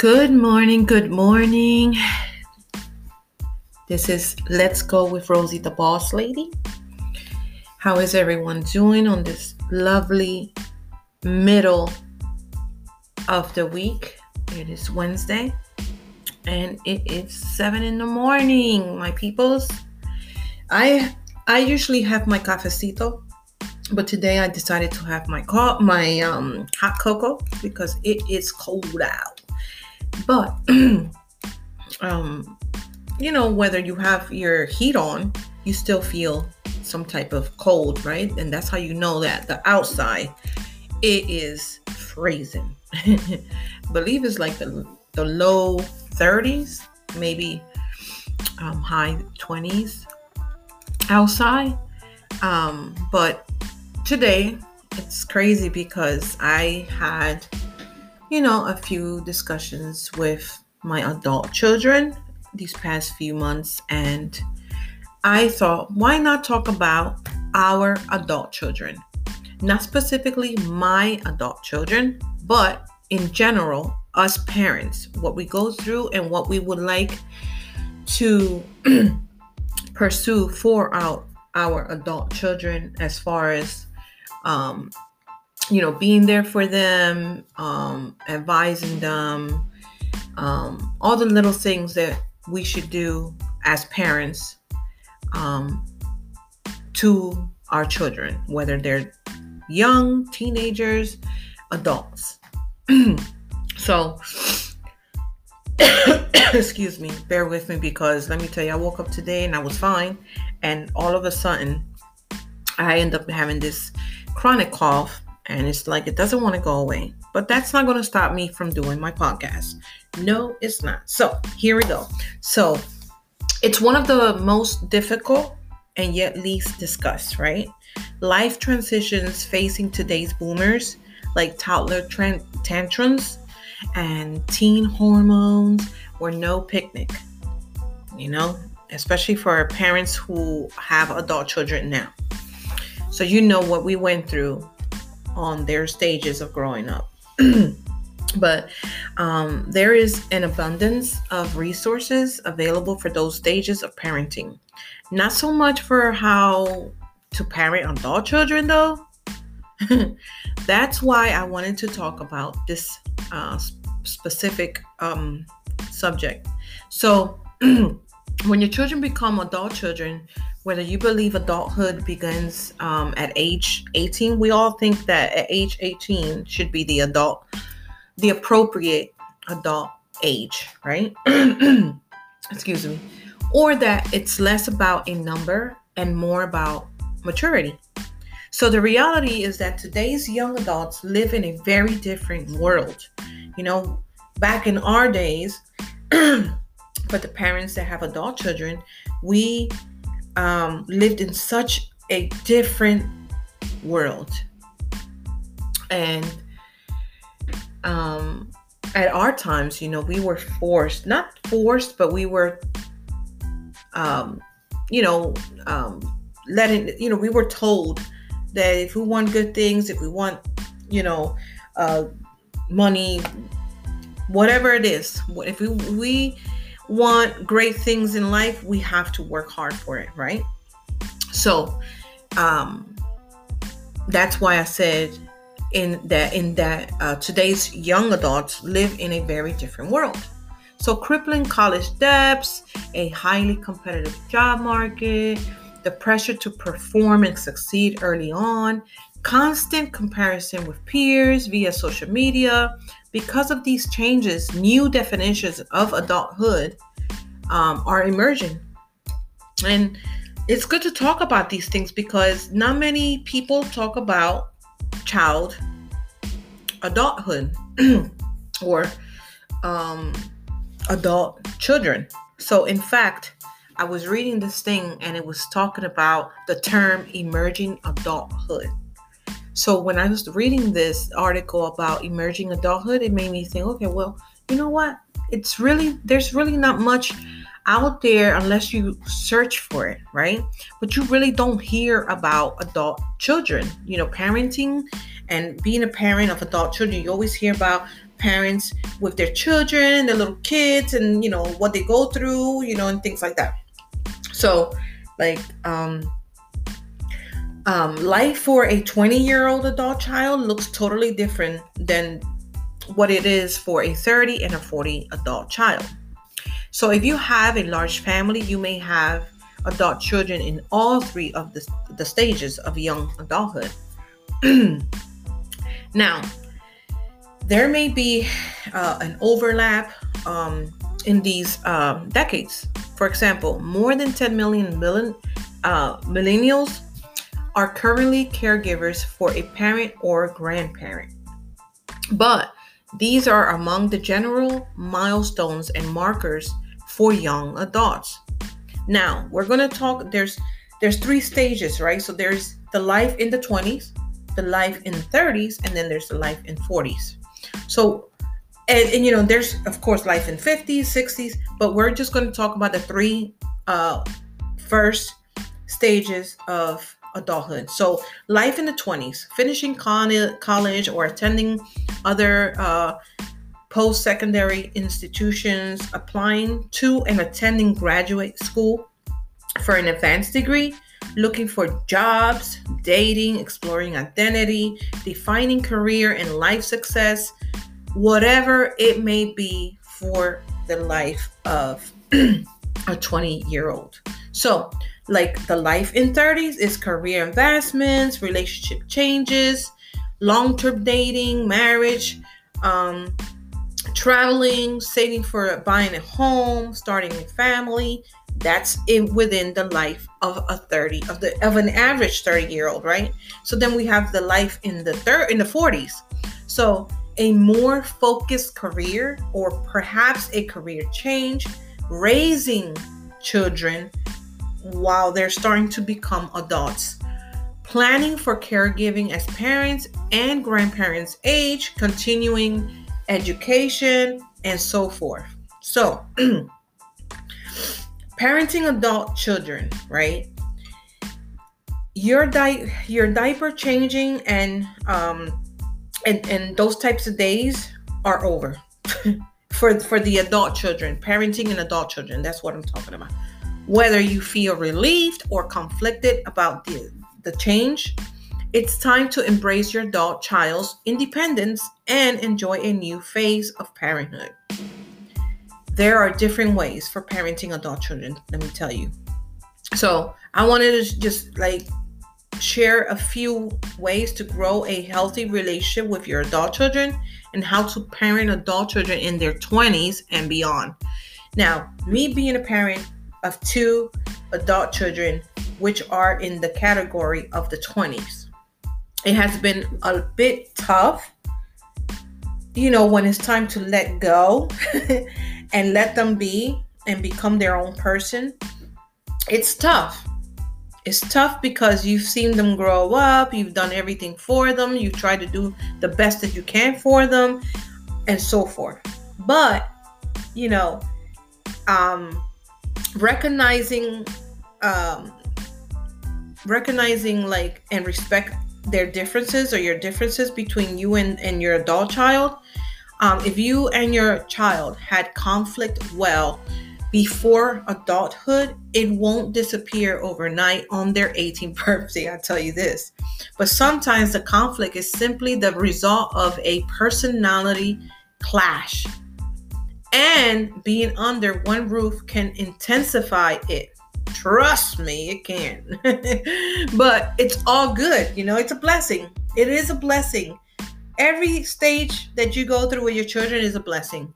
Good morning, good morning. This is Let's Go with Rosie the Boss Lady. How is everyone doing on this lovely middle of the week? It is Wednesday and it is 7 in the morning, my peoples. I I usually have my cafecito, but today I decided to have my co- my um, hot cocoa because it is cold out. But um, you know, whether you have your heat on, you still feel some type of cold, right? And that's how you know that the outside it is freezing. believe it's like the the low 30s, maybe um, high 20s outside. Um, but today it's crazy because I had you know, a few discussions with my adult children these past few months, and I thought, why not talk about our adult children? Not specifically my adult children, but in general, us parents, what we go through and what we would like to pursue for our, our adult children as far as um, you know, being there for them, um, advising them, um, all the little things that we should do as parents um, to our children, whether they're young, teenagers, adults. so, excuse me, bear with me because let me tell you, I woke up today and I was fine, and all of a sudden, I end up having this chronic cough and it's like it doesn't want to go away. But that's not going to stop me from doing my podcast. No, it's not. So here we go. So it's one of the most difficult and yet least discussed, right? Life transitions facing today's boomers, like toddler tantrums and teen hormones, were no picnic. You know, especially for parents who have adult children now. So you know what we went through on their stages of growing up. but um, there is an abundance of resources available for those stages of parenting. Not so much for how to parent adult children, though. That's why I wanted to talk about this uh, specific um, subject. So, when your children become adult children, whether you believe adulthood begins um, at age 18, we all think that at age 18 should be the adult, the appropriate adult age, right? Excuse me. Or that it's less about a number and more about maturity. So the reality is that today's young adults live in a very different world. You know, back in our days, for the parents that have adult children, we um, lived in such a different world. And um, at our times, you know, we were forced, not forced, but we were, um, you know, um, letting, you know, we were told that if we want good things, if we want, you know, uh, money, whatever it is, if we, we want great things in life, we have to work hard for it, right? So, um, that's why I said in that in that uh, today's young adults live in a very different world. So, crippling college debts, a highly competitive job market, the pressure to perform and succeed early on, constant comparison with peers via social media, because of these changes, new definitions of adulthood um, are emerging. And it's good to talk about these things because not many people talk about child adulthood or um, adult children. So, in fact, I was reading this thing and it was talking about the term emerging adulthood. So when I was reading this article about emerging adulthood, it made me think, okay, well, you know what? It's really, there's really not much out there unless you search for it, right? But you really don't hear about adult children, you know, parenting and being a parent of adult children. You always hear about parents with their children, their little kids, and you know what they go through, you know, and things like that. So, like, um, um, life for a 20 year old adult child looks totally different than what it is for a 30 and a 40 adult child. So, if you have a large family, you may have adult children in all three of the, the stages of young adulthood. now, there may be uh, an overlap um, in these uh, decades. For example, more than 10 million million, uh, millennials are currently caregivers for a parent or grandparent. But these are among the general milestones and markers for young adults. Now, we're going to talk there's there's three stages, right? So there's the life in the 20s, the life in the 30s, and then there's the life in 40s. So and, and you know, there's of course life in 50s, 60s, but we're just going to talk about the three uh first stages of adulthood. So, life in the 20s, finishing college or attending other uh, post secondary institutions, applying to and attending graduate school for an advanced degree, looking for jobs, dating, exploring identity, defining career and life success, whatever it may be for the life of a 20 year old. So, like the life in 30s is career investments, relationship changes, long term dating, marriage, um, traveling, saving for buying a home, starting a family. That's in within the life of a 30 of the of an average 30 year old, right? So then we have the life in the third in the 40s. So a more focused career or perhaps a career change, raising children while they're starting to become adults. Planning for caregiving as parents and grandparents age, continuing education, and so forth. So, parenting adult children, right? Your di- your diaper changing and um and and those types of days are over for for the adult children, parenting and adult children. That's what I'm talking about. Whether you feel relieved or conflicted about the the change, it's time to embrace your adult child's independence and enjoy a new phase of parenthood. There are different ways for parenting adult children, let me tell you. So, I wanted to just like share a few ways to grow a healthy relationship with your adult children and how to parent adult children in their 20s and beyond. Now, me being a parent of two adult children, which are in the category of the 20s, it has been a bit tough, you know, when it's time to let go and let them be and become their own person. It's tough. It's tough because you've seen them grow up, you've done everything for them, you try to do the best that you can for them, and so forth. But, you know, um, recognizing um, recognizing like and respect their differences or your differences between you and, and your adult child. Um, if you and your child had conflict well before adulthood, it won't disappear overnight on their 18th birthday. I tell you this. But sometimes the conflict is simply the result of a personality clash. And being under one roof can intensify it. Trust me, it can. but it's all good. You know, it's a blessing. It is a blessing. Every stage that you go through with your children is a blessing.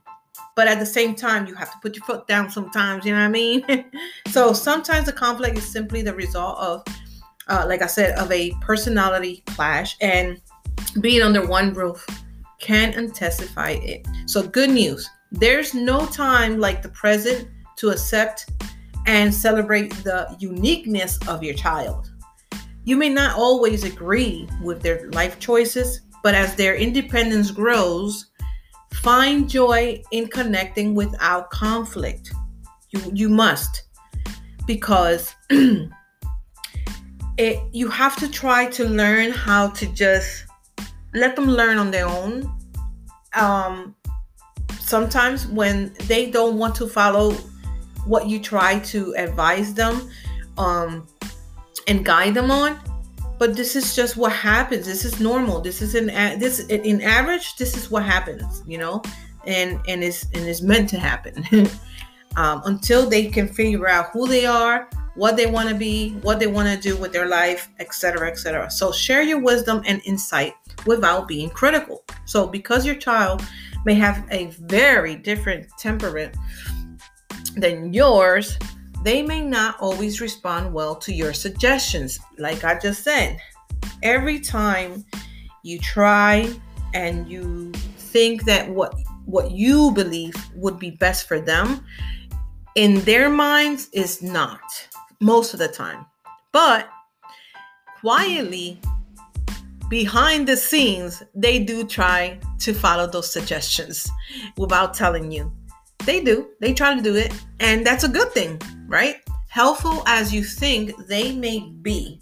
But at the same time, you have to put your foot down sometimes. You know what I mean? so sometimes the conflict is simply the result of, uh, like I said, of a personality clash. And being under one roof can intensify it. So, good news there's no time like the present to accept and celebrate the uniqueness of your child. You may not always agree with their life choices, but as their independence grows, find joy in connecting without conflict. You, you must, because it, you have to try to learn how to just let them learn on their own um, sometimes when they don't want to follow what you try to advise them um, and guide them on, but this is just what happens. This is normal. This is in this in average. This is what happens, you know, and and is and is meant to happen um, until they can figure out who they are, what they want to be, what they want to do with their life, etc., etc. So share your wisdom and insight without being critical. So because your child may have a very different temperament than yours, they may not always respond well to your suggestions. Like I just said, every time you try and you think that what what you believe would be best for them in their minds is not most of the time. But quietly behind the scenes, they do try to follow those suggestions without telling you. They do. They try to do it, and that's a good thing, right? Helpful as you think they may be.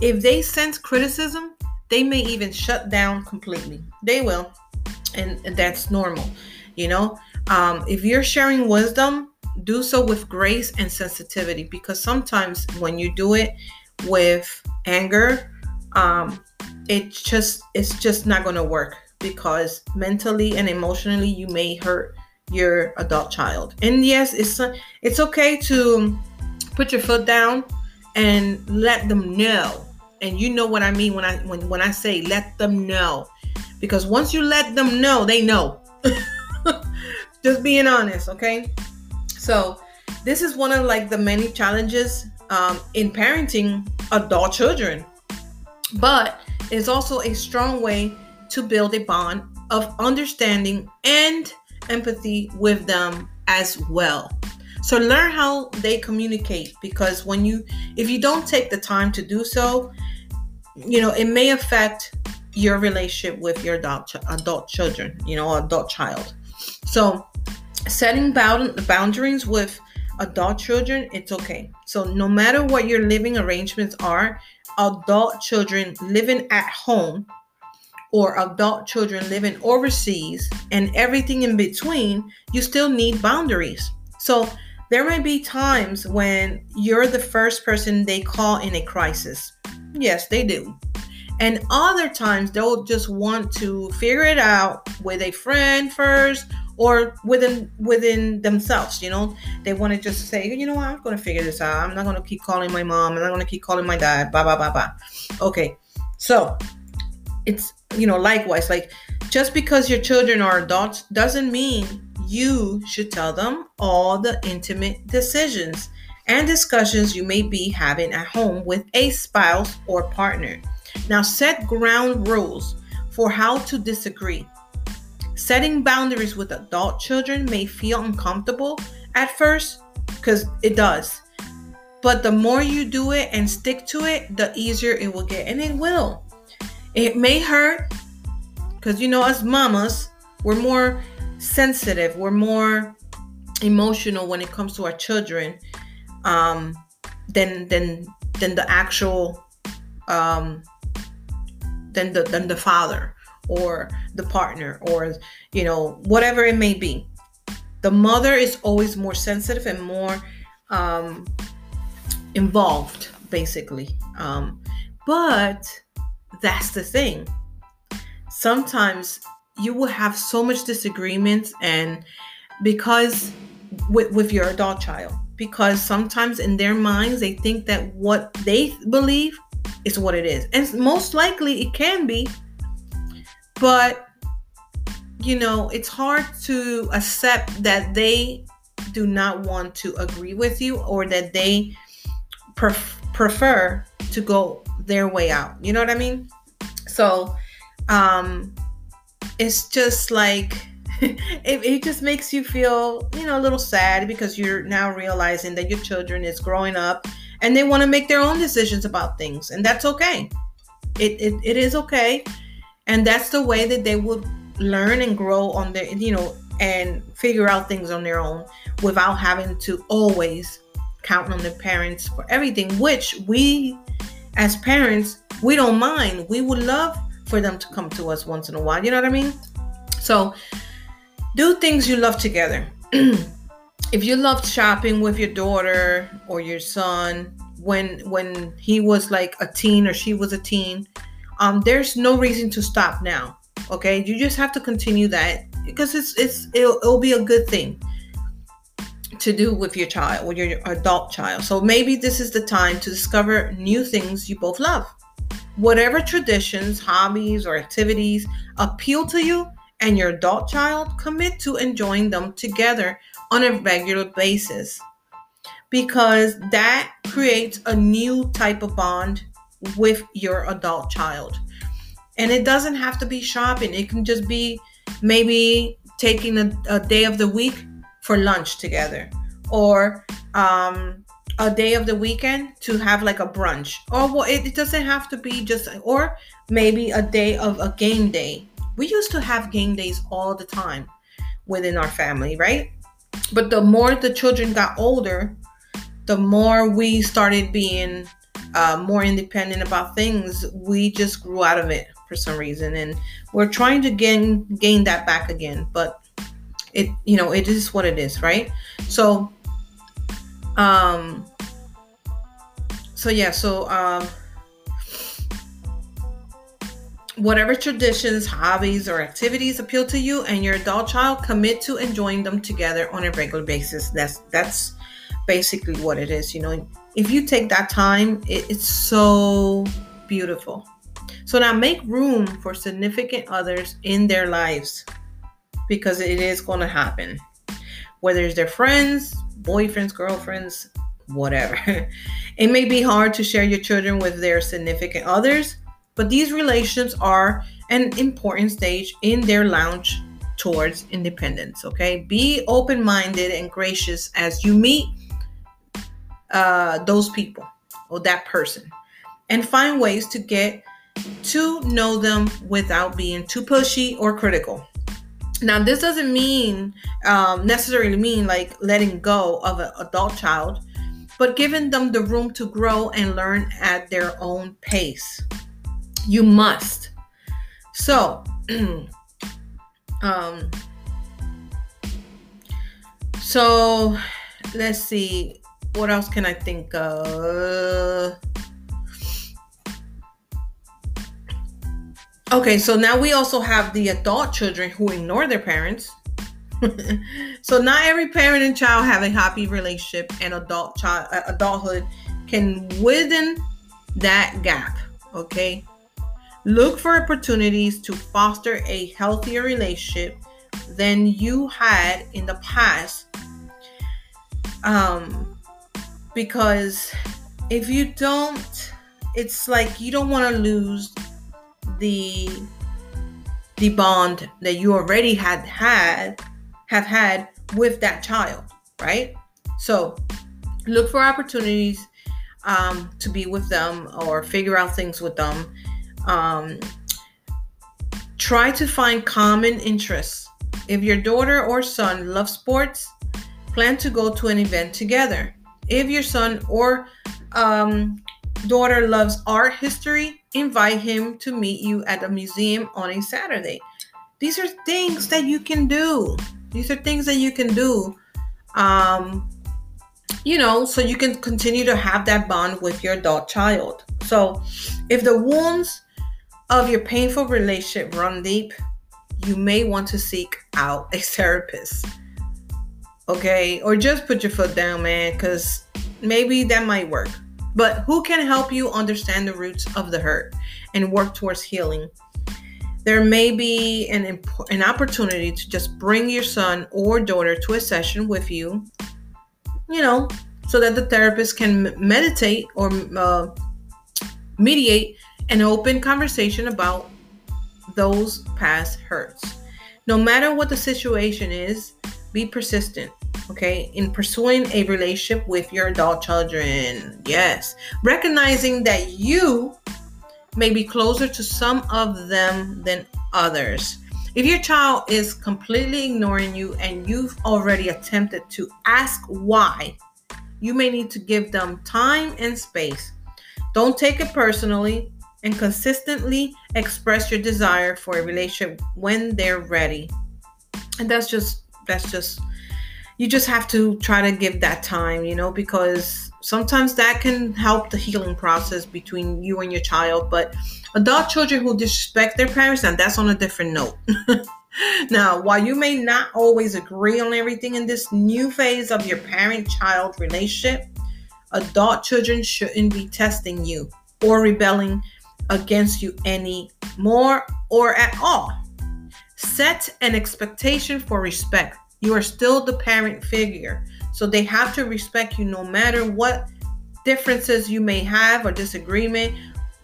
If they sense criticism, they may even shut down completely. They will. And, that's normal. You know, um, if you're sharing wisdom, do so with grace and sensitivity because sometimes when you do it with anger, um, it just it's just not going to work because mentally and emotionally you may hurt your adult child. And yes, it's it's okay to put your foot down and let them know. And you know what I mean when I when when I say let them know. Because once you let them know, they know. Just being honest, okay? So, this is one of like the many challenges um, in parenting adult children. But it's also a strong way to build a bond of understanding and empathy with them as well. So learn how they communicate because when you if you don't take the time to do so, you know, it may affect your relationship with your adult, adult children, you know, adult child. So setting bound, boundaries with adult children, it's okay. So no matter what your living arrangements are, adult children living at home or adult children living overseas and everything in between, you still need boundaries. So there may be times when you're the first person they call in a crisis. Yes, they do. And other times they'll just want to figure it out with a friend first or within within themselves you know? They want to just say you know what? I'm going to figure this out. I'm not going to keep calling my mom. I'm not going to keep calling my dad. Blah blah blah blah okay. So it's you know, likewise, like just because your children are adults doesn't mean you should tell them all the intimate decisions and discussions you may be having at home with a spouse or partner. Now, set ground rules for how to disagree. Setting boundaries with adult children may feel uncomfortable at first because it does. But the more you do it and stick to it, the easier it will get. And it will. It may hurt because you know, as mamas, we're more sensitive, we're more emotional when it comes to our children um, than than than the actual um, than the than the father or the partner or you know whatever it may be. The mother is always more sensitive and more um, involved, basically. Um, but that's the thing. Sometimes you will have so much disagreements and because with, with your adult child because sometimes in their minds they think that what they believe is what it is and most likely it can be but you know it's hard to accept that they do not want to agree with you or that they pref- prefer to go their way out. You know what I mean? So um it's just like it, it just makes you feel, you know, a little sad because you're now realizing that your children is growing up and they want to make their own decisions about things. And that's okay. It, it, it is okay. And that's the way that they would learn and grow on their, you know, and figure out things on their own without having to always count on their parents for everything, which we as parents, we don't mind. We would love for them to come to us once in a while. You know what I mean? So do things you love together. if you loved shopping with your daughter or your son when when he was like a teen or she was a teen, um, there's no reason to stop now. Okay, you just have to continue that because it's it's it'll, it'll be a good thing to do with your child, with your adult child. So maybe this is the time to discover new things you both love. Whatever traditions, hobbies, or activities appeal to you and your adult child, commit to enjoying them together on a regular basis because that creates a new type of bond with your adult child. And it doesn't have to be shopping, it can just be maybe taking a, a day of the week for lunch together or um, a day of the weekend to have like a brunch. Or well, it, it doesn't have to be just or maybe a day of a game day. We used to have game days all the time within our family right? But the more the children got older the more we started being uh, more independent about things we just grew out of it for some reason. And we're trying to gain gain that back again but it you know it is what it is right? So um so yeah so um whatever traditions hobbies or activities appeal to you and your adult child commit to enjoying them together on a regular basis. That's that's basically what it is you know if you take that time it, it's so beautiful so now make room for significant others in their lives because it is going to happen. Whether it's their friends, boyfriends, girlfriends, whatever. it may be hard to share your children with their significant others, but these relationships are an important stage in their launch towards independence. Okay, be open minded and gracious as you meet uh, those people or that person, and find ways to get to know them without being too pushy or critical. Now, this doesn't mean um, necessarily mean like letting go of an adult child, but giving them the room to grow and learn at their own pace. You must. So, um, so let's see. What else can I think of? Okay, so now we also have the adult children who ignore their parents. so not every parent and child have a happy relationship, and adult child uh, adulthood can widen that gap. Okay, look for opportunities to foster a healthier relationship than you had in the past. Um, because if you don't, it's like you don't want to lose the the bond that you already had had have had with that child right? So look for opportunities um, to be with them or figure out things with them. Um, try to find common interests. If your daughter or son loves sports plan to go to an event together if your son or um, daughter loves art history invite him to meet you at a museum on a Saturday. These are things that you can do. These are things that you can do. Um, you know, so you can continue to have that bond with your adult child. So, if the wounds of your painful relationship run deep, you may want to seek out a therapist. Okay, or just put your foot down, man, because maybe that might work but who can help you understand the roots of the hurt and work towards healing. There may be an, imp- an opportunity to just bring your son or daughter to a session with you, you know, so that the therapist can meditate or uh, mediate an open conversation about those past hurts. No matter what the situation is, be persistent okay, in pursuing a relationship with your adult children. Yes, recognizing that you may be closer to some of them than others. If your child is completely ignoring you and you've already attempted to ask why, you may need to give them time and space. Don't take it personally and consistently express your desire for a relationship when they're ready. And that's just that's just you just have to try to give that time, you know, because sometimes that can help the healing process between you and your child. But adult children who disrespect their parents, and that's on a different note. now, while you may not always agree on everything in this new phase of your parent child relationship, adult children shouldn't be testing you or rebelling against you any more or at all. Set an expectation for respect you are still the parent figure. So they have to respect you no matter what differences you may have or disagreement,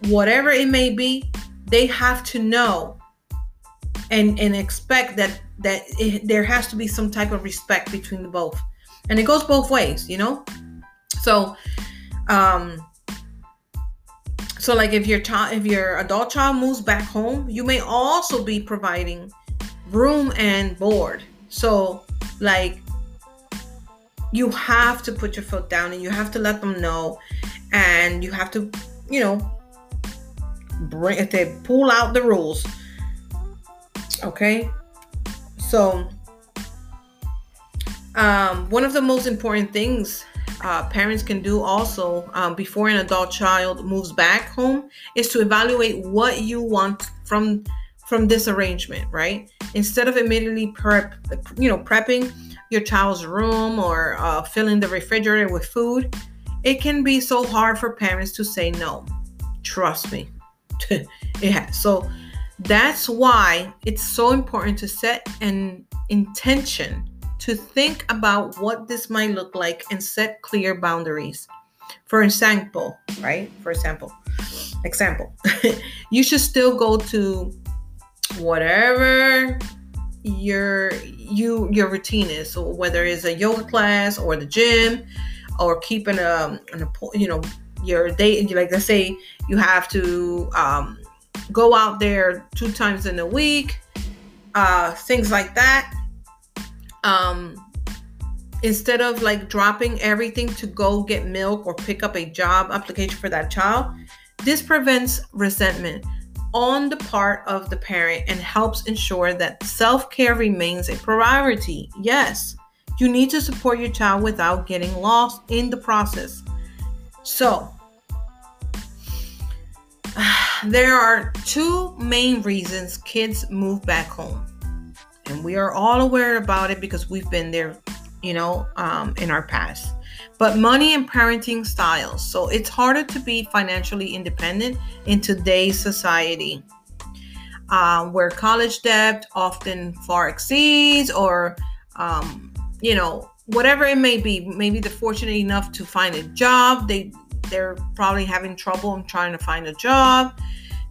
whatever it may be, they have to know and and expect that that it, there has to be some type of respect between the both. And it goes both ways, you know? So um so like if your child if your adult child moves back home, you may also be providing room and board so, like, you have to put your foot down and you have to let them know, and you have to, you know, bring if they pull out the rules. Okay, so um, one of the most important things uh, parents can do also um, before an adult child moves back home is to evaluate what you want from from this arrangement, right? Instead of immediately prep, you know, prepping your child's room or uh, filling the refrigerator with food, it can be so hard for parents to say no. Trust me, has. So that's why it's so important to set an intention to think about what this might look like and set clear boundaries. For example, right? For example, example, you should still go to whatever your you your routine is. So whether it's a yoga class or the gym or keeping a, an, you know your day like let's say you have to um, go out there two times in a week uh, things like that. Um, instead of like dropping everything to go get milk or pick up a job application for that child this prevents resentment on the part of the parent and helps ensure that self care remains a priority. Yes, you need to support your child without getting lost in the process. So, there are two main reasons kids move back home. And we are all aware about it because we've been there, you know, um, in our past but money and parenting styles. So it's harder to be financially independent in today's society. Um, where college debt often far exceeds, or um, you know, whatever it may be. Maybe they're fortunate enough to find a job. They they're probably having trouble in trying to find a job.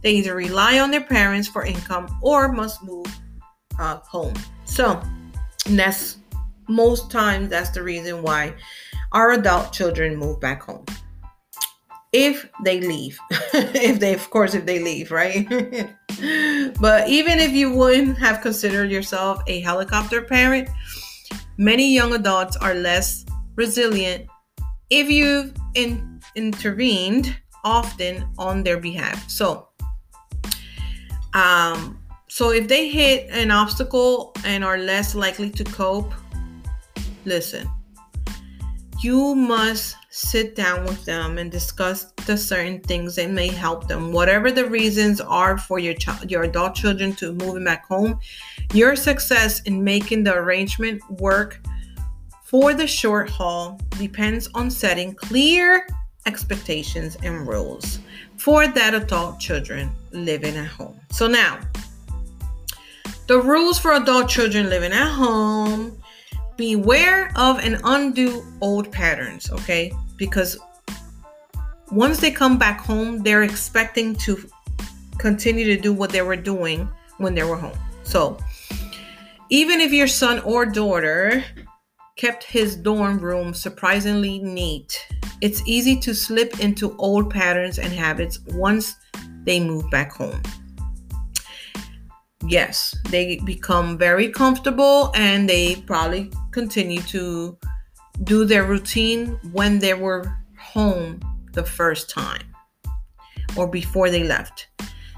They either rely on their parents for income or must move uh, home. So that's most times that's the reason why our adult children move back home. If they leave. If they of course if they leave right? But even if you wouldn't have considered yourself a helicopter parent many young adults are less resilient if you've in, intervened often on their behalf. So um so if they hit an obstacle and are less likely to cope listen you must sit down with them and discuss the certain things that may help them. Whatever the reasons are for your child your adult children to moving back home your success in making the arrangement work for the short haul depends on setting clear expectations and rules for that adult children living at home. So now the rules for adult children living at home beware of and undo old patterns, okay? Because once they come back home, they're expecting to continue to do what they were doing when they were home. So, even if your son or daughter kept his dorm room surprisingly neat, it's easy to slip into old patterns and habits once they move back home yes, they become very comfortable and they probably continue to do their routine when they were home the first time. or before they left.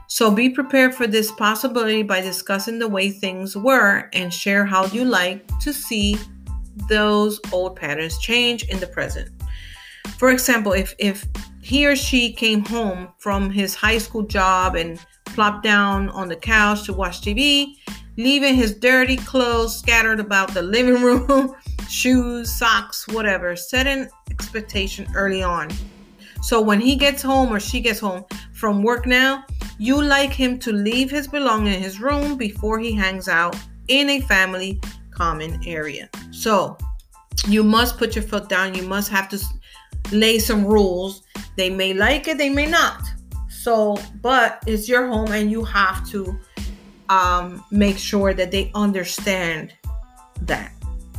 So be prepared for this possibility by discussing the way things were and share how you like to see those old patterns change in the present. For example, if if he or she came home from his high school job and plopped down on the couch to watch TV, leaving his dirty clothes scattered about the living room, shoes, socks, whatever, set an expectation early on. So when he gets home or she gets home from work now, you like him to leave his belongings in his room before he hangs out in a family common area. So you must put your foot down. You must have to lay some rules. They may like it, they may not. So, but it's your home and you have to um, make sure that they understand that.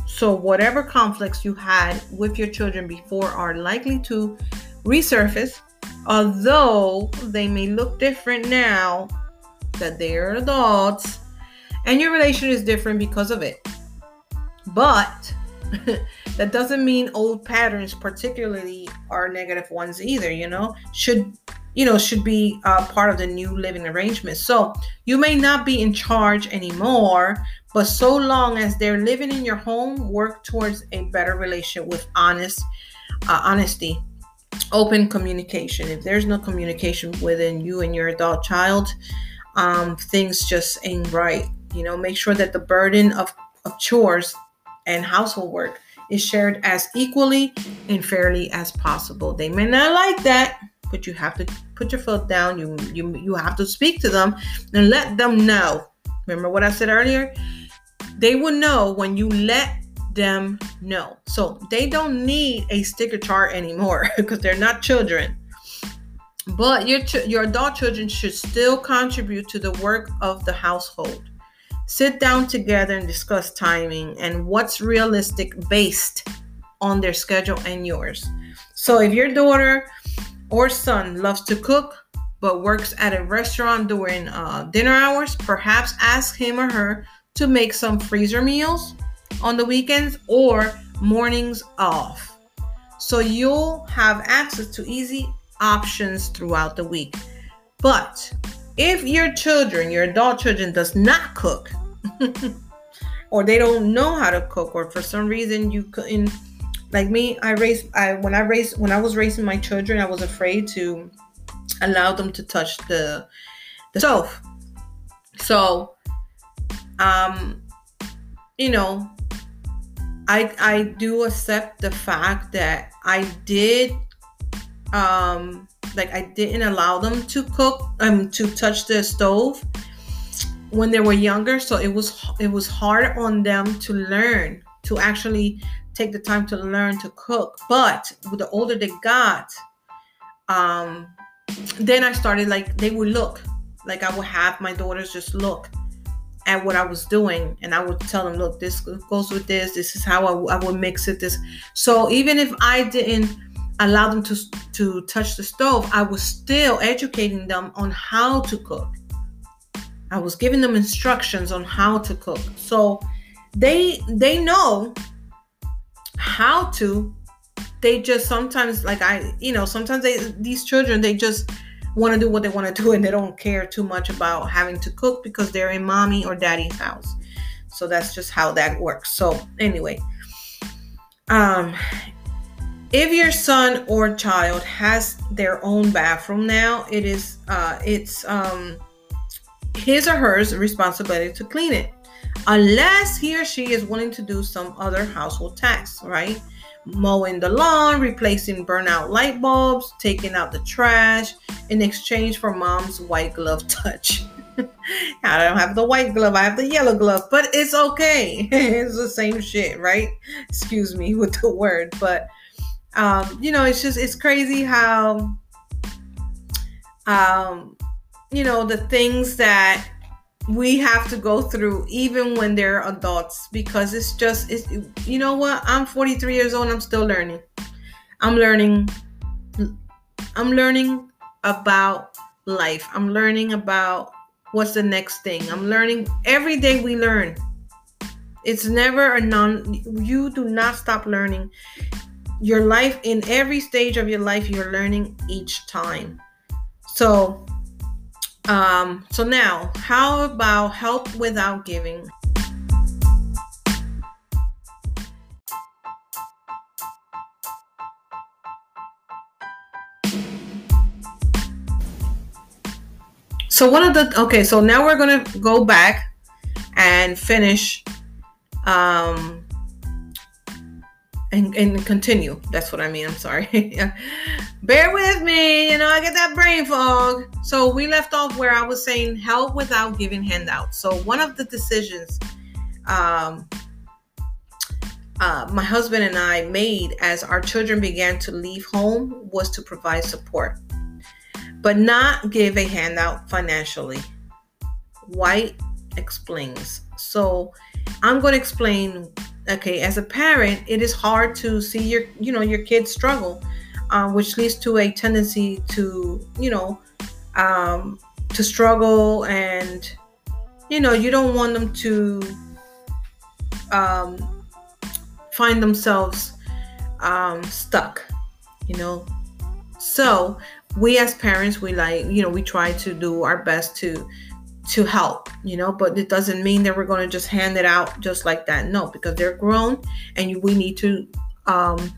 So, whatever conflicts you had with your children before are likely to resurface, although they may look different now that they're adults and your relation is different because of it. But that doesn't mean old patterns, particularly, are negative ones either, you know, should you know should be uh, part of the new living arrangement. So you may not be in charge anymore but so long as they're living in your home work towards a better relationship with honest uh, honesty open communication. If there's no communication within you and your adult child um, things just ain't right. You know make sure that the burden of, of chores and household work is shared as equally and fairly as possible. They may not like that, but you have to put your foot down. You you you have to speak to them and let them know. Remember what I said earlier? They will know when you let them know. So they don't need a sticker chart anymore because they're not children. But your ch- your adult children should still contribute to the work of the household. Sit down together and discuss timing and what's realistic based on their schedule and yours. So if your daughter or son loves to cook but works at a restaurant during uh, dinner hours, perhaps ask him or her to make some freezer meals on the weekends or mornings off. So you'll have access to easy options throughout the week. But if your children, your adult children, does not cook, or they don't know how to cook, or for some reason you couldn't, like me, I raised, I when I raised, when I was raising my children, I was afraid to allow them to touch the the stove. So, um, you know, I I do accept the fact that I did um like I didn't allow them to cook um to touch the stove when they were younger so it was it was hard on them to learn to actually take the time to learn to cook but the older they got um then I started like they would look like I would have my daughters just look at what I was doing and I would tell them look this goes with this this is how I, I would mix it this so even if I didn't allow them to to touch the stove, I was still educating them on how to cook. I was giving them instructions on how to cook. So they they know how to. They just sometimes like I, you know, sometimes they these children they just want to do what they want to do and they don't care too much about having to cook because they're in mommy or daddy's house. So that's just how that works. So anyway, um if your son or child has their own bathroom now it is uh, it's um, his or hers responsibility to clean it unless he or she is willing to do some other household tasks right mowing the lawn replacing burnout light bulbs taking out the trash in exchange for mom's white glove touch I don't have the white glove, I have the yellow glove, but it's okay. it's the same shit, right? Excuse me with the word, but um, you know, it's just it's crazy how um, you know, the things that we have to go through even when they're adults because it's just it's you know what? I'm 43 years old i'm still learning. I'm learning i'm learning about life. I'm learning about what's the next thing. I'm learning every day we learn. It's never a non you do not stop learning. Your life in every stage of your life you're learning each time. So, um, so now, how about help without giving? So one of the okay, so now we're gonna go back and finish um and, and continue. That's what I mean. I'm sorry. Bear with me. You know, I get that brain fog. So we left off where I was saying help without giving handouts. So one of the decisions um, uh, my husband and I made as our children began to leave home was to provide support, but not give a handout financially. White explains. So I'm going to explain okay as a parent it is hard to see your you know your kids struggle um, which leads to a tendency to you know um, to struggle and you know you don't want them to um, find themselves um, stuck you know? So we as parents we like you know we try to do our best to to help, you know, but it doesn't mean that we're going to just hand it out just like that. No, because they're grown and we need to um,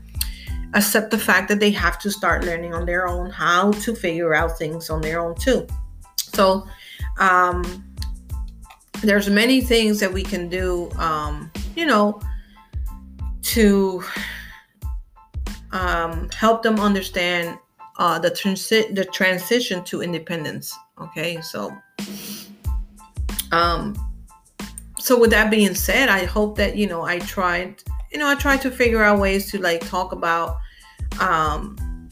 accept the fact that they have to start learning on their own how to figure out things on their own too. So, um, there's many things that we can do, um, you know, to um, help them understand uh, the transi- the transition to independence. Okay, so um, so with that being said, I hope that you know I tried, you know, I tried to figure out ways to like talk about um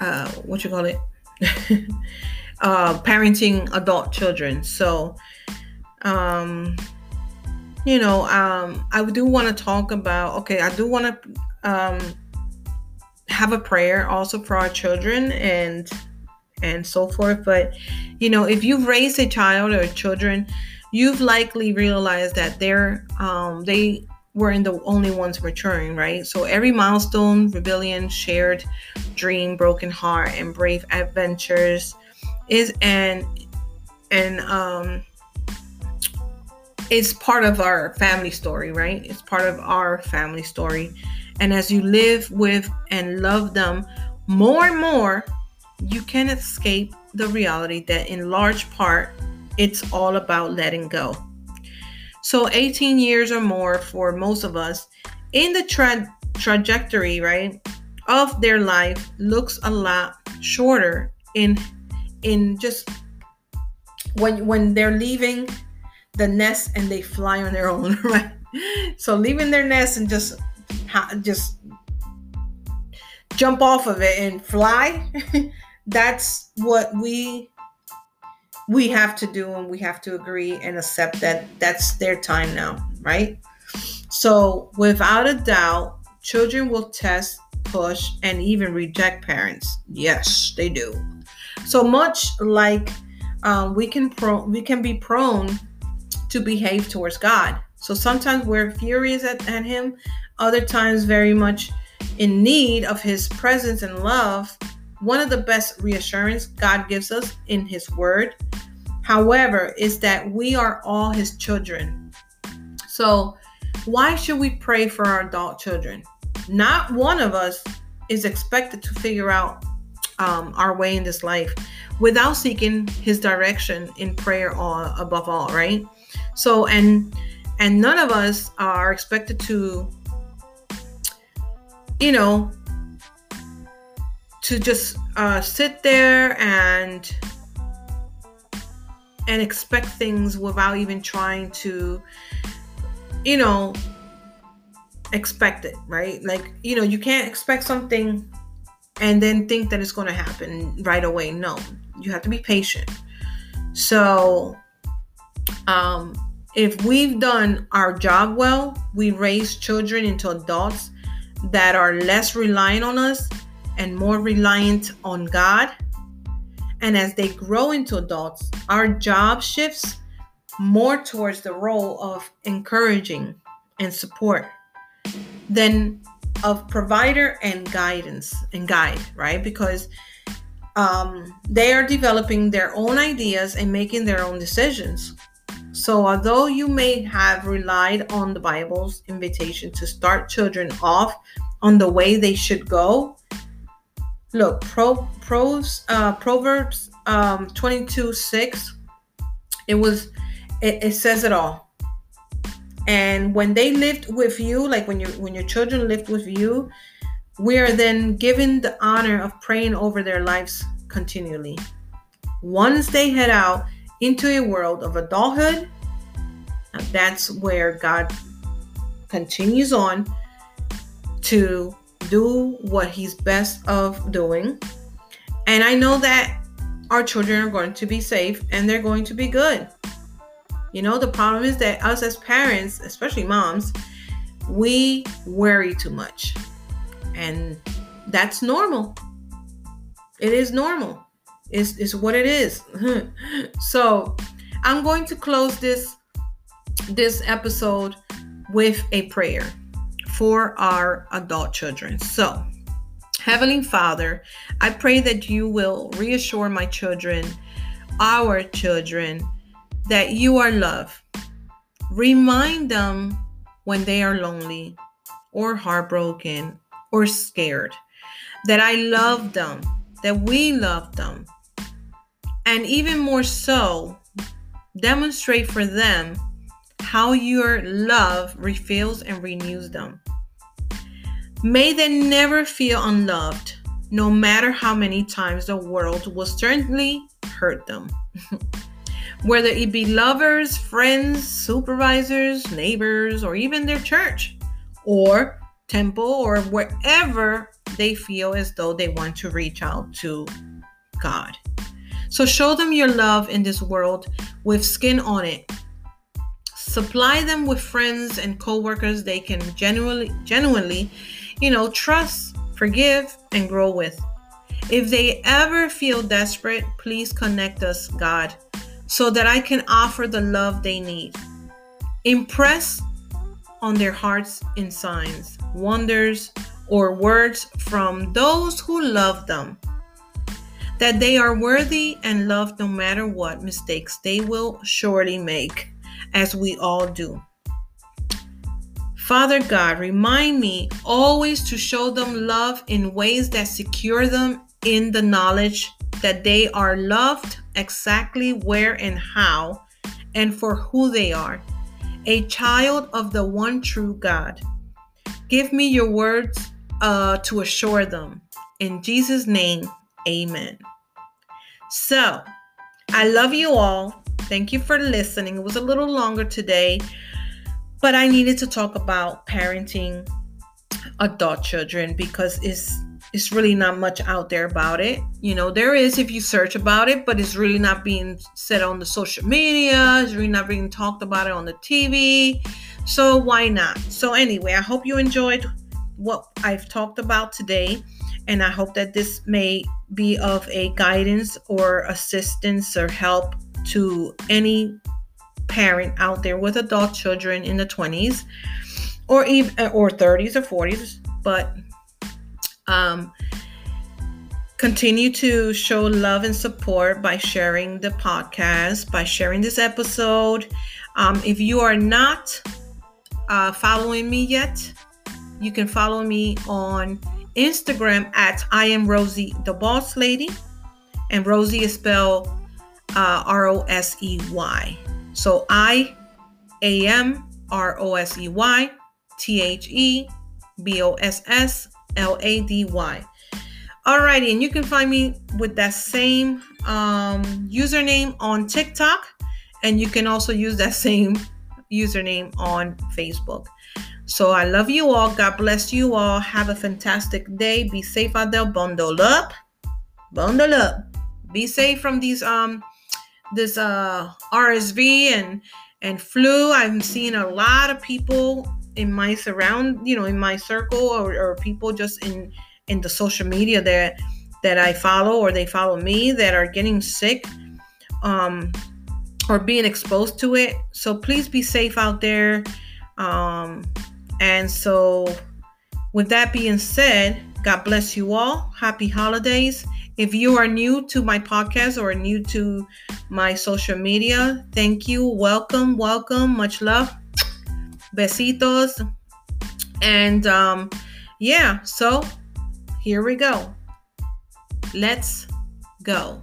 uh what you call it? Uh parenting adult children. So um you know um i do want to talk about okay i do want to um have a prayer also for our children and and so forth. But, you know, if you've raised a child or children, you've likely realized that they're, um, they weren't the only ones maturing, right? So every milestone, rebellion, shared dream, broken heart, and brave adventures is an, and, um, it's part of our family story, right? It's part of our family story. And as you live with and love them more and more, you can escape the reality that in large part it's all about letting go. So 18 years or more for most of us in the tra- trajectory, right, of their life looks a lot shorter in in just when when they're leaving the nest and they fly on their own, right? So leaving their nest and just just jump off of it and fly that's what we we have to do and we have to agree and accept that that's their time now right? So without a doubt children will test push and even reject parents. Yes they do. So much like um, we can pro- we can be prone to behave towards god. So sometimes we're furious at, at him. Other times very much in need of his presence and love one of the best reassurance God gives us in His Word, however, is that we are all His children. So, why should we pray for our adult children? Not one of us is expected to figure out um, our way in this life without seeking His direction in prayer, all, above all, right? So, and and none of us are expected to, you know, to just uh, sit there and and expect things without even trying to you know expect it right? Like you know you can't expect something and then think that it's going to happen right away. No you have to be patient. So um if we've done our job well we raise children into adults that are less reliant on us and more reliant on God. And as they grow into adults, our job shifts more towards the role of encouraging and support than of provider and guidance and guide, right? Because um, they are developing their own ideas and making their own decisions. So, although you may have relied on the Bible's invitation to start children off on the way they should go, look, Pro, pros, uh, Proverbs um, 22 6, it was, it, it says it all. And when they lived with you, like when you when your children lived with you, we are then given the honor of praying over their lives continually. Once they head out into a world of adulthood, that's where God continues on to do what He's best of doing. And I know that our children are going to be safe and they're going to be good. You know, the problem is that us as parents, especially moms, we worry too much. And that's normal. It is normal. It's, it's what it is. so I'm going to close this this episode with a prayer for our adult children. So, Heavenly Father, I pray that you will reassure my children, our children, that you are love. Remind them when they are lonely or heartbroken or scared that I love them, that we love them. And even more so, demonstrate for them how your love refills and renews them. May they never feel unloved, no matter how many times the world will certainly hurt them. Whether it be lovers, friends, supervisors, neighbors, or even their church, or temple, or wherever they feel as though they want to reach out to God. So show them your love in this world with skin on it. Supply them with friends and co-workers they can genuinely genuinely, you know, trust, forgive, and grow with. If they ever feel desperate, please connect us, God, so that I can offer the love they need. Impress on their hearts in signs, wonders, or words from those who love them. That they are worthy and loved no matter what mistakes they will surely make, as we all do. Father God, remind me always to show them love in ways that secure them in the knowledge that they are loved exactly where and how and for who they are, a child of the one true God. Give me your words uh, to assure them. In Jesus' name, amen. So, I love you all. Thank you for listening. It was a little longer today, but I needed to talk about parenting adult children because it's it's really not much out there about it. You know, there is if you search about it, but it's really not being said on the social media. It's really not being talked about it on the TV. So why not? So anyway, I hope you enjoyed what I've talked about today. And I hope that this may be of a guidance or assistance or help to any parent out there with adult children in the 20s or even or 30s or 40s but um, continue to show love and support by sharing the podcast by sharing this episode um, if you are not uh, following me yet you can follow me on Instagram at I am Rosey the Boss Lady, and Rosey is spelled uh, R O S E Y. So I A M R O S E Y T H E B O S S L A D Y. Alrighty, and you can find me with that same um, username on TikTok, and you can also use that same username on Facebook. So I love you all. God bless you all. Have a fantastic day. Be safe out there. Bundle up. Bundle up. Be safe from these um this uh RSV and and flu. I'm seeing a lot of people in my surround, you know, in my circle or, or people just in in the social media that that I follow or they follow me that are getting sick um or being exposed to it. So please be safe out there. Um and so, with that being said, God bless you all. Happy holidays. If you are new to my podcast or new to my social media, thank you. Welcome, welcome. Much love. Besitos. And um, yeah, so here we go. Let's go.